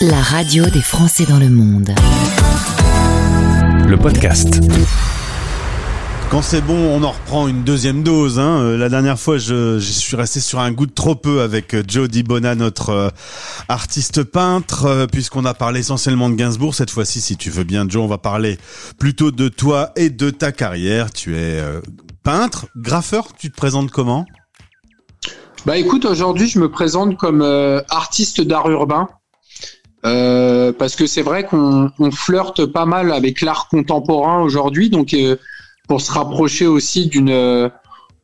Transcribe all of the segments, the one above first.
La radio des Français dans le monde. Le podcast. Quand c'est bon, on en reprend une deuxième dose. Hein. Euh, La dernière fois, je, je suis resté sur un goût de trop peu avec euh, Joe Dibona, notre euh, artiste peintre, euh, puisqu'on a parlé essentiellement de Gainsbourg. Cette fois-ci, si tu veux bien, Joe, on va parler plutôt de toi et de ta carrière. Tu es peintre, graffeur. Tu te présentes comment? Bah écoute, aujourd'hui je me présente comme euh, artiste d'art urbain. Euh, parce que c'est vrai qu'on on flirte pas mal avec l'art contemporain aujourd'hui, donc euh, pour se rapprocher aussi d'une, euh,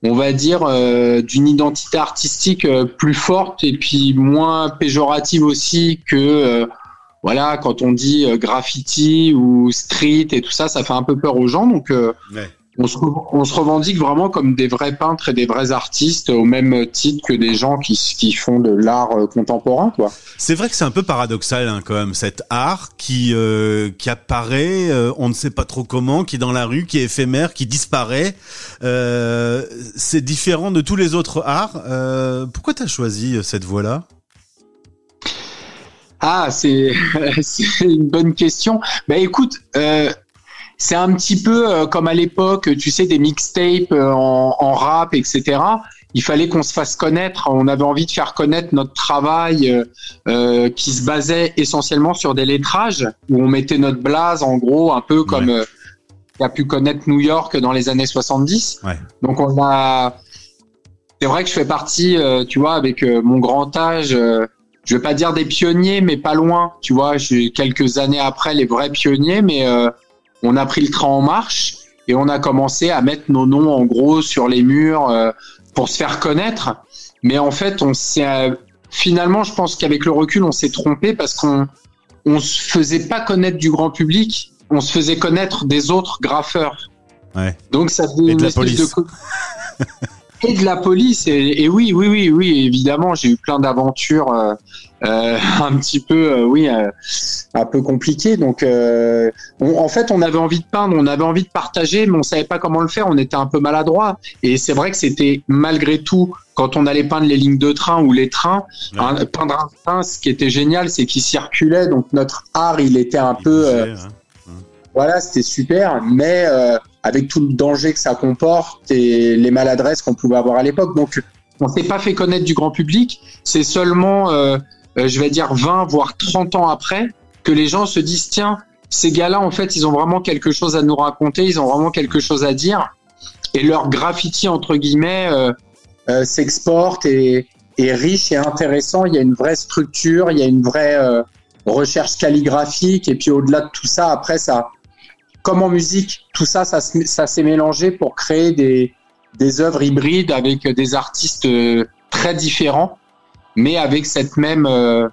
on va dire, euh, d'une identité artistique plus forte et puis moins péjorative aussi que, voilà, quand on dit graffiti ou street et tout ça, ça fait un peu peur aux gens, donc euh, on se, re- on se revendique vraiment comme des vrais peintres et des vrais artistes au même titre que des gens qui, font de l'art euh, contemporain, quoi. C'est vrai que c'est un peu paradoxal hein, quand même, cet art qui euh, qui apparaît, euh, on ne sait pas trop comment, qui est dans la rue, qui est éphémère, qui disparaît. Euh, c'est différent de tous les autres arts. Pourquoi t'as choisi euh, cette voie-là? Ah, c'est c'est une bonne question. Bah écoute, euh, c'est un petit peu euh, comme à l'époque, tu sais, des mixtapes euh, en, en rap, etc. Il fallait qu'on se fasse connaître. On avait envie de faire connaître notre travail euh, euh, qui se basait essentiellement sur des lettrages où on mettait notre blase, en gros, un peu comme Ouais. euh, pu connaître New York dans les années 70. Ouais. Donc on a. C'est vrai que je fais partie, euh, tu vois, avec euh, mon grand âge. euh, je vais pas dire des pionniers, mais pas loin. Tu vois, j'ai quelques années après les vrais pionniers, mais euh, on a pris le train en marche et on a commencé à mettre nos noms en gros sur les murs euh, pour se faire connaître. Mais en fait, on s'est euh, finalement, je pense qu'avec le recul, on s'est trompé parce qu'on on se faisait pas connaître du grand public, on se faisait connaître des autres graffeurs. Ouais. Donc ça faisait Et de une la espèce police. co- et de la police. Et, et oui oui oui oui évidemment j'ai eu plein d'aventures euh, euh, un petit peu euh, oui euh, un peu compliquées. Donc euh, on- en fait on avait envie de peindre on avait envie de partager mais on savait pas comment le faire on était un peu maladroit. Et c'est vrai que c'était malgré tout quand on allait peindre les lignes de train ou les trains un- peindre un train ce qui était génial c'est qu'il circulait. Donc notre art il était un Il peu bougeait, euh, hein. Voilà, c'était super, mais euh, avec tout le danger que ça comporte et les maladresses qu'on pouvait avoir à l'époque. Donc, on s'est pas fait connaître du grand public. C'est seulement, euh, euh, je vais dire, 20 voire 30 ans après que les gens se disent, tiens, ces gars-là, en fait, ils ont vraiment quelque chose à nous raconter, ils ont vraiment quelque chose à dire. Et leur graffiti, entre guillemets, euh, euh, s'exporte et est riche et intéressant. Il y a une vraie structure, il y a une vraie euh, recherche calligraphique. Et puis, au-delà de tout ça, après, ça, comme en musique, tout ça, ça, se- ça s'est mélangé pour créer des, des œuvres hybrides avec des artistes euh, très différents, mais avec cette même, euh,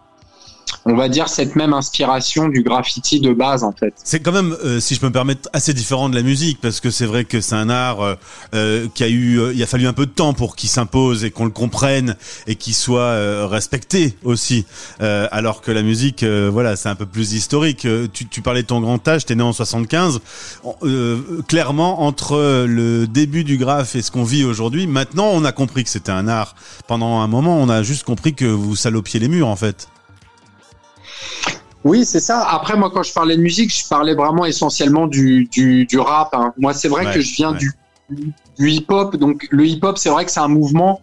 on va dire, cette même inspiration du graffiti de base, en fait. C'est quand même, euh, si je peux me permettre, assez différent de la musique parce que c'est vrai que c'est un art euh, euh, qui a eu, euh, il a fallu un peu de temps pour qu'il s'impose et qu'on le comprenne et qu'il soit euh, respecté aussi. Euh, alors que la musique, voilà, c'est un peu plus historique. Tu, tu parlais de ton grand âge, t'es né en 75. En- euh, clairement, entre le début du graphe et ce qu'on vit aujourd'hui, maintenant, on a compris que c'était un art. Pendant un moment, on a juste compris que vous salopiez les murs, en fait. Oui, c'est ça. Après, moi, quand je parlais de musique, je parlais vraiment essentiellement du, du, du rap. hein. Moi, c'est vrai Ouais, que je viens ouais. du, du hip-hop. Donc, le hip-hop, c'est vrai que c'est un mouvement.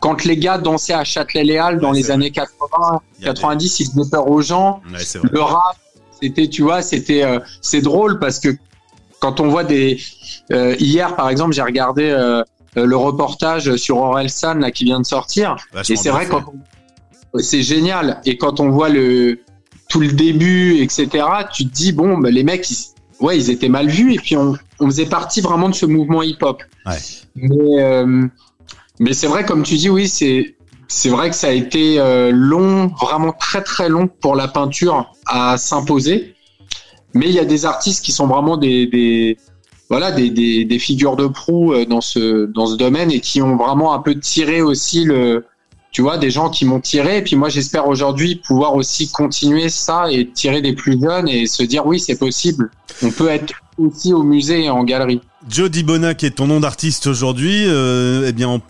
Quand les gars dansaient à Châtelet-Les-Halles dans Ouais, les c'est années 80, Il y a 90, ils faisaient peur aux gens. Le rap, c'était, tu vois, c'était, euh, c'est drôle parce que quand on voit des, euh, hier, par exemple, j'ai regardé euh, le reportage sur Orelsan là qui vient de sortir. Vachement Et c'est vrai quand on- c'est génial. Et quand on voit le tout le début, etc., tu te dis bon, bah, les mecs, ils, ouais, ils étaient mal vus. Et puis on, on faisait partie vraiment de ce mouvement hip-hop. Ouais. Mais euh, mais c'est vrai, comme tu dis, oui, c'est c'est vrai que ça a été euh, long, vraiment très très long pour la peinture à s'imposer. Mais il y a des artistes qui sont vraiment des, des voilà des, des, des figures de proue euh, dans ce dans ce domaine et qui ont vraiment un peu tiré aussi le tu vois des gens qui m'ont tiré et puis moi j'espère aujourd'hui pouvoir aussi continuer ça et tirer des plus jeunes et se dire oui c'est possible on peut être aussi au musée et en galerie Joe Dibona, qui est ton nom d'artiste aujourd'hui, euh, eh bien,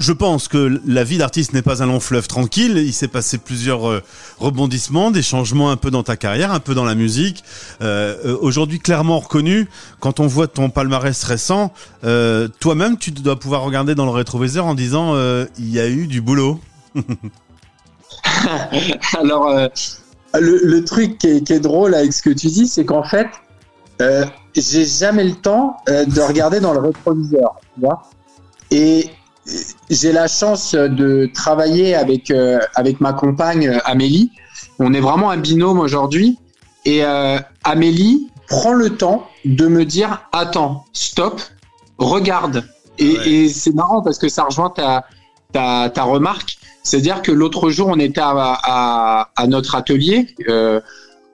je pense que la vie d'artiste n'est pas un long fleuve tranquille. Il s'est passé plusieurs euh, rebondissements, des changements un peu dans ta carrière, un peu dans la musique. Euh, euh, Aujourd'hui, clairement reconnu, quand on voit ton palmarès récent, euh, toi-même, tu dois pouvoir regarder dans le rétroviseur en disant euh, il y a eu du boulot. Alors, euh, le, le, truc qui est, qui est, drôle avec ce que tu dis, c'est qu'en fait, euh, j'ai jamais le temps euh, de regarder dans le rétroviseur. Tu vois Et j'ai la chance de travailler avec, avec ma compagne Amélie. On est vraiment un binôme aujourd'hui. Et Amélie prend le temps de me dire Attends, stop, regarde. Et, ouais. et c'est marrant parce que ça rejoint ta, ta, ta remarque. C'est-à-dire que l'autre jour, on était à, notre atelier. Euh,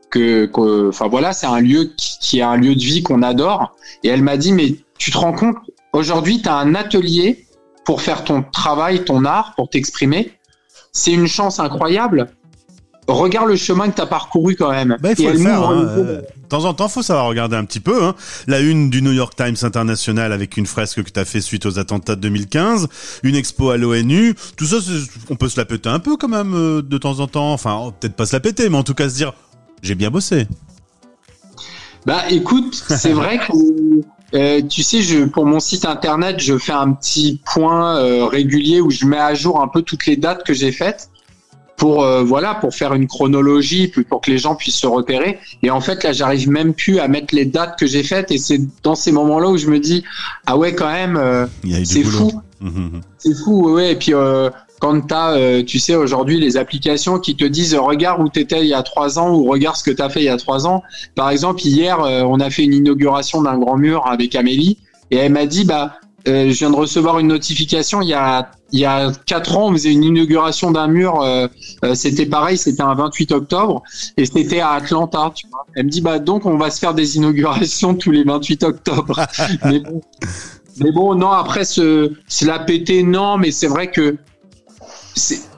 que, que, enfin voilà, c'est un lieu qui, qui, est un lieu de vie qu'on adore. Et elle m'a dit, mais tu te rends compte, aujourd'hui, tu as un atelier pour faire ton travail, ton art, pour t'exprimer. C'est une chance incroyable. Regarde le chemin que tu as parcouru quand même. Bah, il faut le faire. Hein. De temps en temps, faut savoir regarder un petit peu. Hein. La une du New York Times International avec une fresque que tu as fait suite aux attentats de 2015, une expo à l'ONU. Tout ça, on peut se la péter un peu quand même euh, de temps en temps. Enfin, peut-être pas se la péter, mais en tout cas se dire, j'ai bien bossé. Bah écoute, c'est vrai que euh, tu sais, je, pour mon site internet, je fais un petit point euh, régulier où je mets à jour un peu toutes les dates que j'ai faites pour euh, voilà pour faire une chronologie pour que les gens puissent se repérer. Et en fait là j'arrive même plus à mettre les dates que j'ai faites. Et c'est dans ces moments-là où je me dis ah ouais quand même euh, c'est fou. C'est fou ouais et puis euh, quand tu as, euh, tu sais, aujourd'hui, les applications qui te disent regarde où tu étais il y a trois ans ou regarde ce que tu as fait il y a trois ans. Par exemple, hier, euh, on a fait une inauguration d'un grand mur avec Amélie. Et elle m'a dit bah, euh, je viens de recevoir une notification il y a il y a quatre ans, on faisait une inauguration d'un mur. c'était pareil, c'était un 28 octobre et c'était à Atlanta. Tu vois. Elle me dit bah donc on va se faire des inaugurations tous les 28 octobre. mais, bon, mais bon, non après ce, se la péter, non, mais c'est vrai que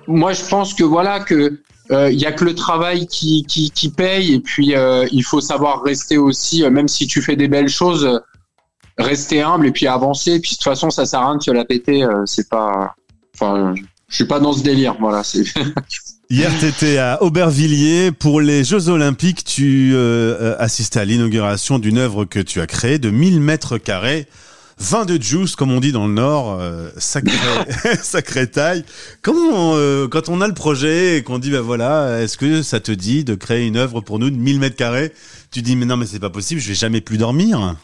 moi je pense que voilà que il euh, y a que le travail qui, qui, qui paye et puis euh, il faut savoir rester aussi euh, même si tu fais des belles choses rester humble et puis avancer et puis de toute façon ça sert à rien de se la péter c'est pas enfin je suis pas dans ce délire voilà c'est Hier, tu étais à Aubervilliers pour les Jeux Olympiques. Tu euh, assistais à l'inauguration d'une œuvre que tu as créée de 1000 mètres carrés vin de juice, comme on dit dans le Nord, euh, sacré, sacré taille. Comment, euh, quand on a le projet et qu'on dit, ben voilà, est-ce que ça te dit de créer une œuvre pour nous de 1000 mètres carrés? Tu dis, mais non, mais c'est pas possible, je vais jamais plus dormir.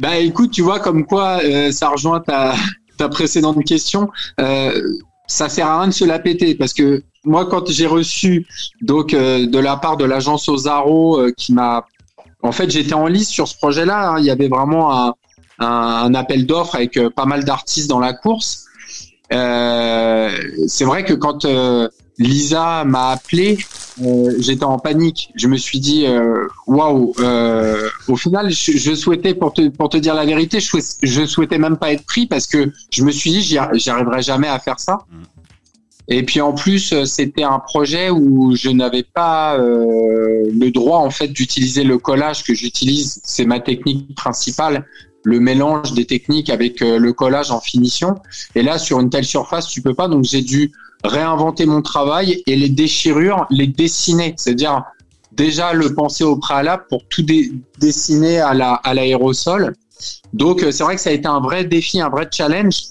Bah écoute, tu vois, comme quoi euh, ça rejoint ta, ta précédente question. Euh, ça sert à rien de se la péter parce que moi, quand j'ai reçu donc euh, de la part de l'agence Ozaro euh, qui m'a en fait, j'étais en liste sur ce projet-là. Hein. Il y avait vraiment un, appel d'offres avec pas mal d'artistes dans la course. C'est vrai que quand Lisa m'a appelé, euh, j'étais en panique. Je me suis dit, euh, waouh. Wow, au final, je, je, souhaitais, pour te, pour te dire la vérité, je, je souhaitais même pas être pris parce que je me suis dit, j'y arriverai jamais à faire ça. Mm. Et puis en plus, c'était un projet où je n'avais pas euh, le droit en fait d'utiliser le collage que j'utilise. C'est ma technique principale le mélange des techniques avec euh, le collage en finition. Et là, sur une telle surface, tu peux pas. Donc, j'ai dû réinventer mon travail et les déchirures, les dessiner. C'est-à-dire déjà le penser au préalable pour tout dessiner à la à l'aérosol. Donc, euh, c'est vrai que ça a été un vrai défi, un vrai challenge.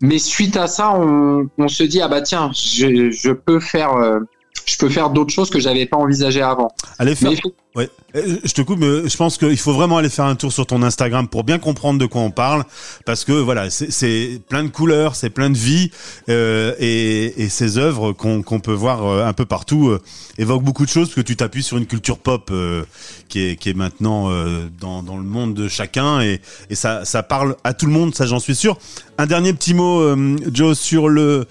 Mais suite à ça, on, on se dit ah bah tiens, je, je peux faire euh, je peux faire d'autres choses que j'avais pas envisagé avant. Allez faire. Mais... Ouais. Euh, je te coupe, mais je pense qu'il faut vraiment aller faire un tour sur ton Instagram pour bien comprendre de quoi on parle, parce que voilà, c'est plein de couleurs, c'est plein de vie, euh, et, et, ces œuvres qu'on qu'on peut voir euh, un peu partout euh, évoquent beaucoup de choses, parce que tu t'appuies sur une culture pop euh, qui est qui est maintenant euh, dans dans le monde de chacun, et et ça ça parle à tout le monde, ça j'en suis sûr. Un dernier petit mot, Joe, sur le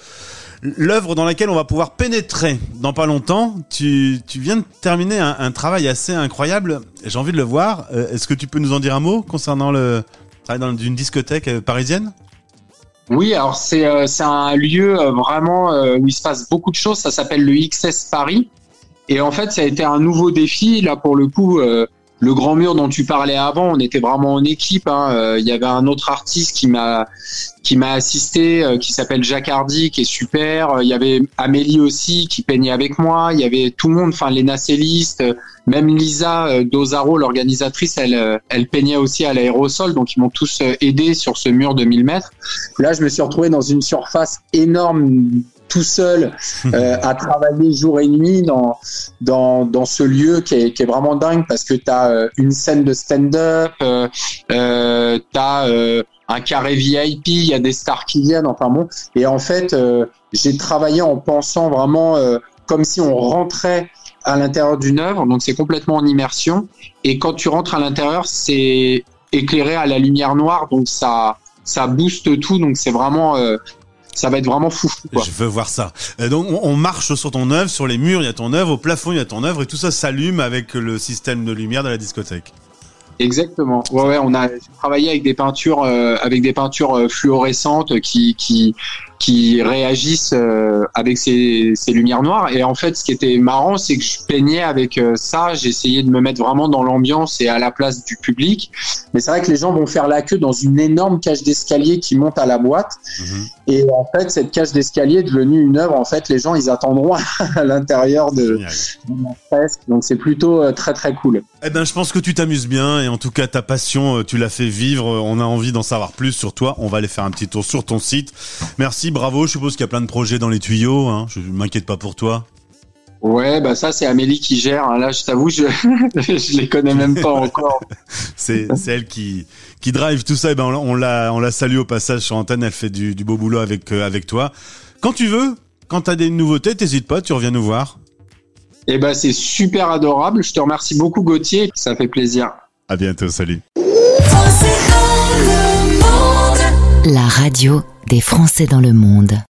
l'œuvre dans laquelle on va pouvoir pénétrer dans pas longtemps. Tu, viens de terminer un, travail assez incroyable. J'ai envie de le voir. Euh, Est-ce que tu peux nous en dire un mot concernant le travail dans une discothèque euh, parisienne? Oui, alors c'est euh, un lieu vraiment où il se passe beaucoup de choses. Ça s'appelle le XS Paris. Et en fait, ça a été un nouveau défi. Là, pour le coup, le grand mur dont tu parlais avant, on était vraiment en équipe. Hein. Euh, il y avait un autre artiste qui m'a qui m'a assisté, euh, qui s'appelle Jacques Hardy, qui est super. Il y avait Amélie aussi qui peignait avec moi. Il y avait tout le monde, enfin les nacellistes, même Lisa Dozaro, l'organisatrice, elle elle peignait aussi à l'aérosol, donc ils m'ont tous aidé sur ce mur de 1000 mètres. Là, je me suis retrouvé dans une surface énorme tout seul euh, à travailler jour et nuit dans, dans, dans ce lieu qui est, qui est vraiment dingue parce que tu as euh, une scène de stand-up, euh, euh, tu as un carré VIP, il y a des stars qui viennent, enfin bon. Et en fait, j'ai travaillé en pensant vraiment comme si on rentrait à l'intérieur d'une œuvre, donc c'est complètement en immersion. Et quand tu rentres à l'intérieur, c'est éclairé à la lumière noire, donc ça ça booste tout, donc c'est vraiment ça va être vraiment fou. Quoi. Je veux voir ça. Euh, donc on marche sur ton œuvre, sur les murs il y a ton œuvre, au plafond il y a ton œuvre et tout ça s'allume avec le système de lumière de la discothèque. Exactement. Ouais, ouais, on a travaillé avec des peintures, euh, avec des peintures euh, fluorescentes qui qui qui réagissent euh, avec ces, ces, lumières noires. Et en fait, ce qui était marrant, c'est que je peignais avec euh, ça. J'essayais de me mettre vraiment dans l'ambiance et à la place du public. Mais c'est vrai que les gens vont faire la queue dans une énorme cage d'escalier qui monte à la boîte. Mhm. Et en fait, cette cage d'escalier est devenue une œuvre. En fait, les gens, ils attendront à l'intérieur de, de fresque. Donc, c'est plutôt euh, très, très cool. Eh ben, je pense que tu t'amuses bien. Et en tout cas, ta passion, tu l'as fait vivre. On a envie d'en savoir plus sur toi. On va aller faire un petit tour sur ton site. Merci bravo. Je suppose qu'il y a plein de projets dans les tuyaux. Hein. Je m'inquiète pas pour toi. Ouais, bah ça c'est Amélie qui gère. Hein. Là, je t'avoue, je je les connais même pas encore. c'est elle qui qui drive tout ça. Et ben on la on la salue au passage sur antenne. Elle fait du, beau boulot avec euh, avec toi. Quand tu veux, quand tu as des nouveautés, t'hésites pas, tu reviens nous voir. Et ben c'est super adorable. Je te remercie beaucoup Gauthier. Ça fait plaisir. À bientôt. Salut. La radio des Français dans le monde.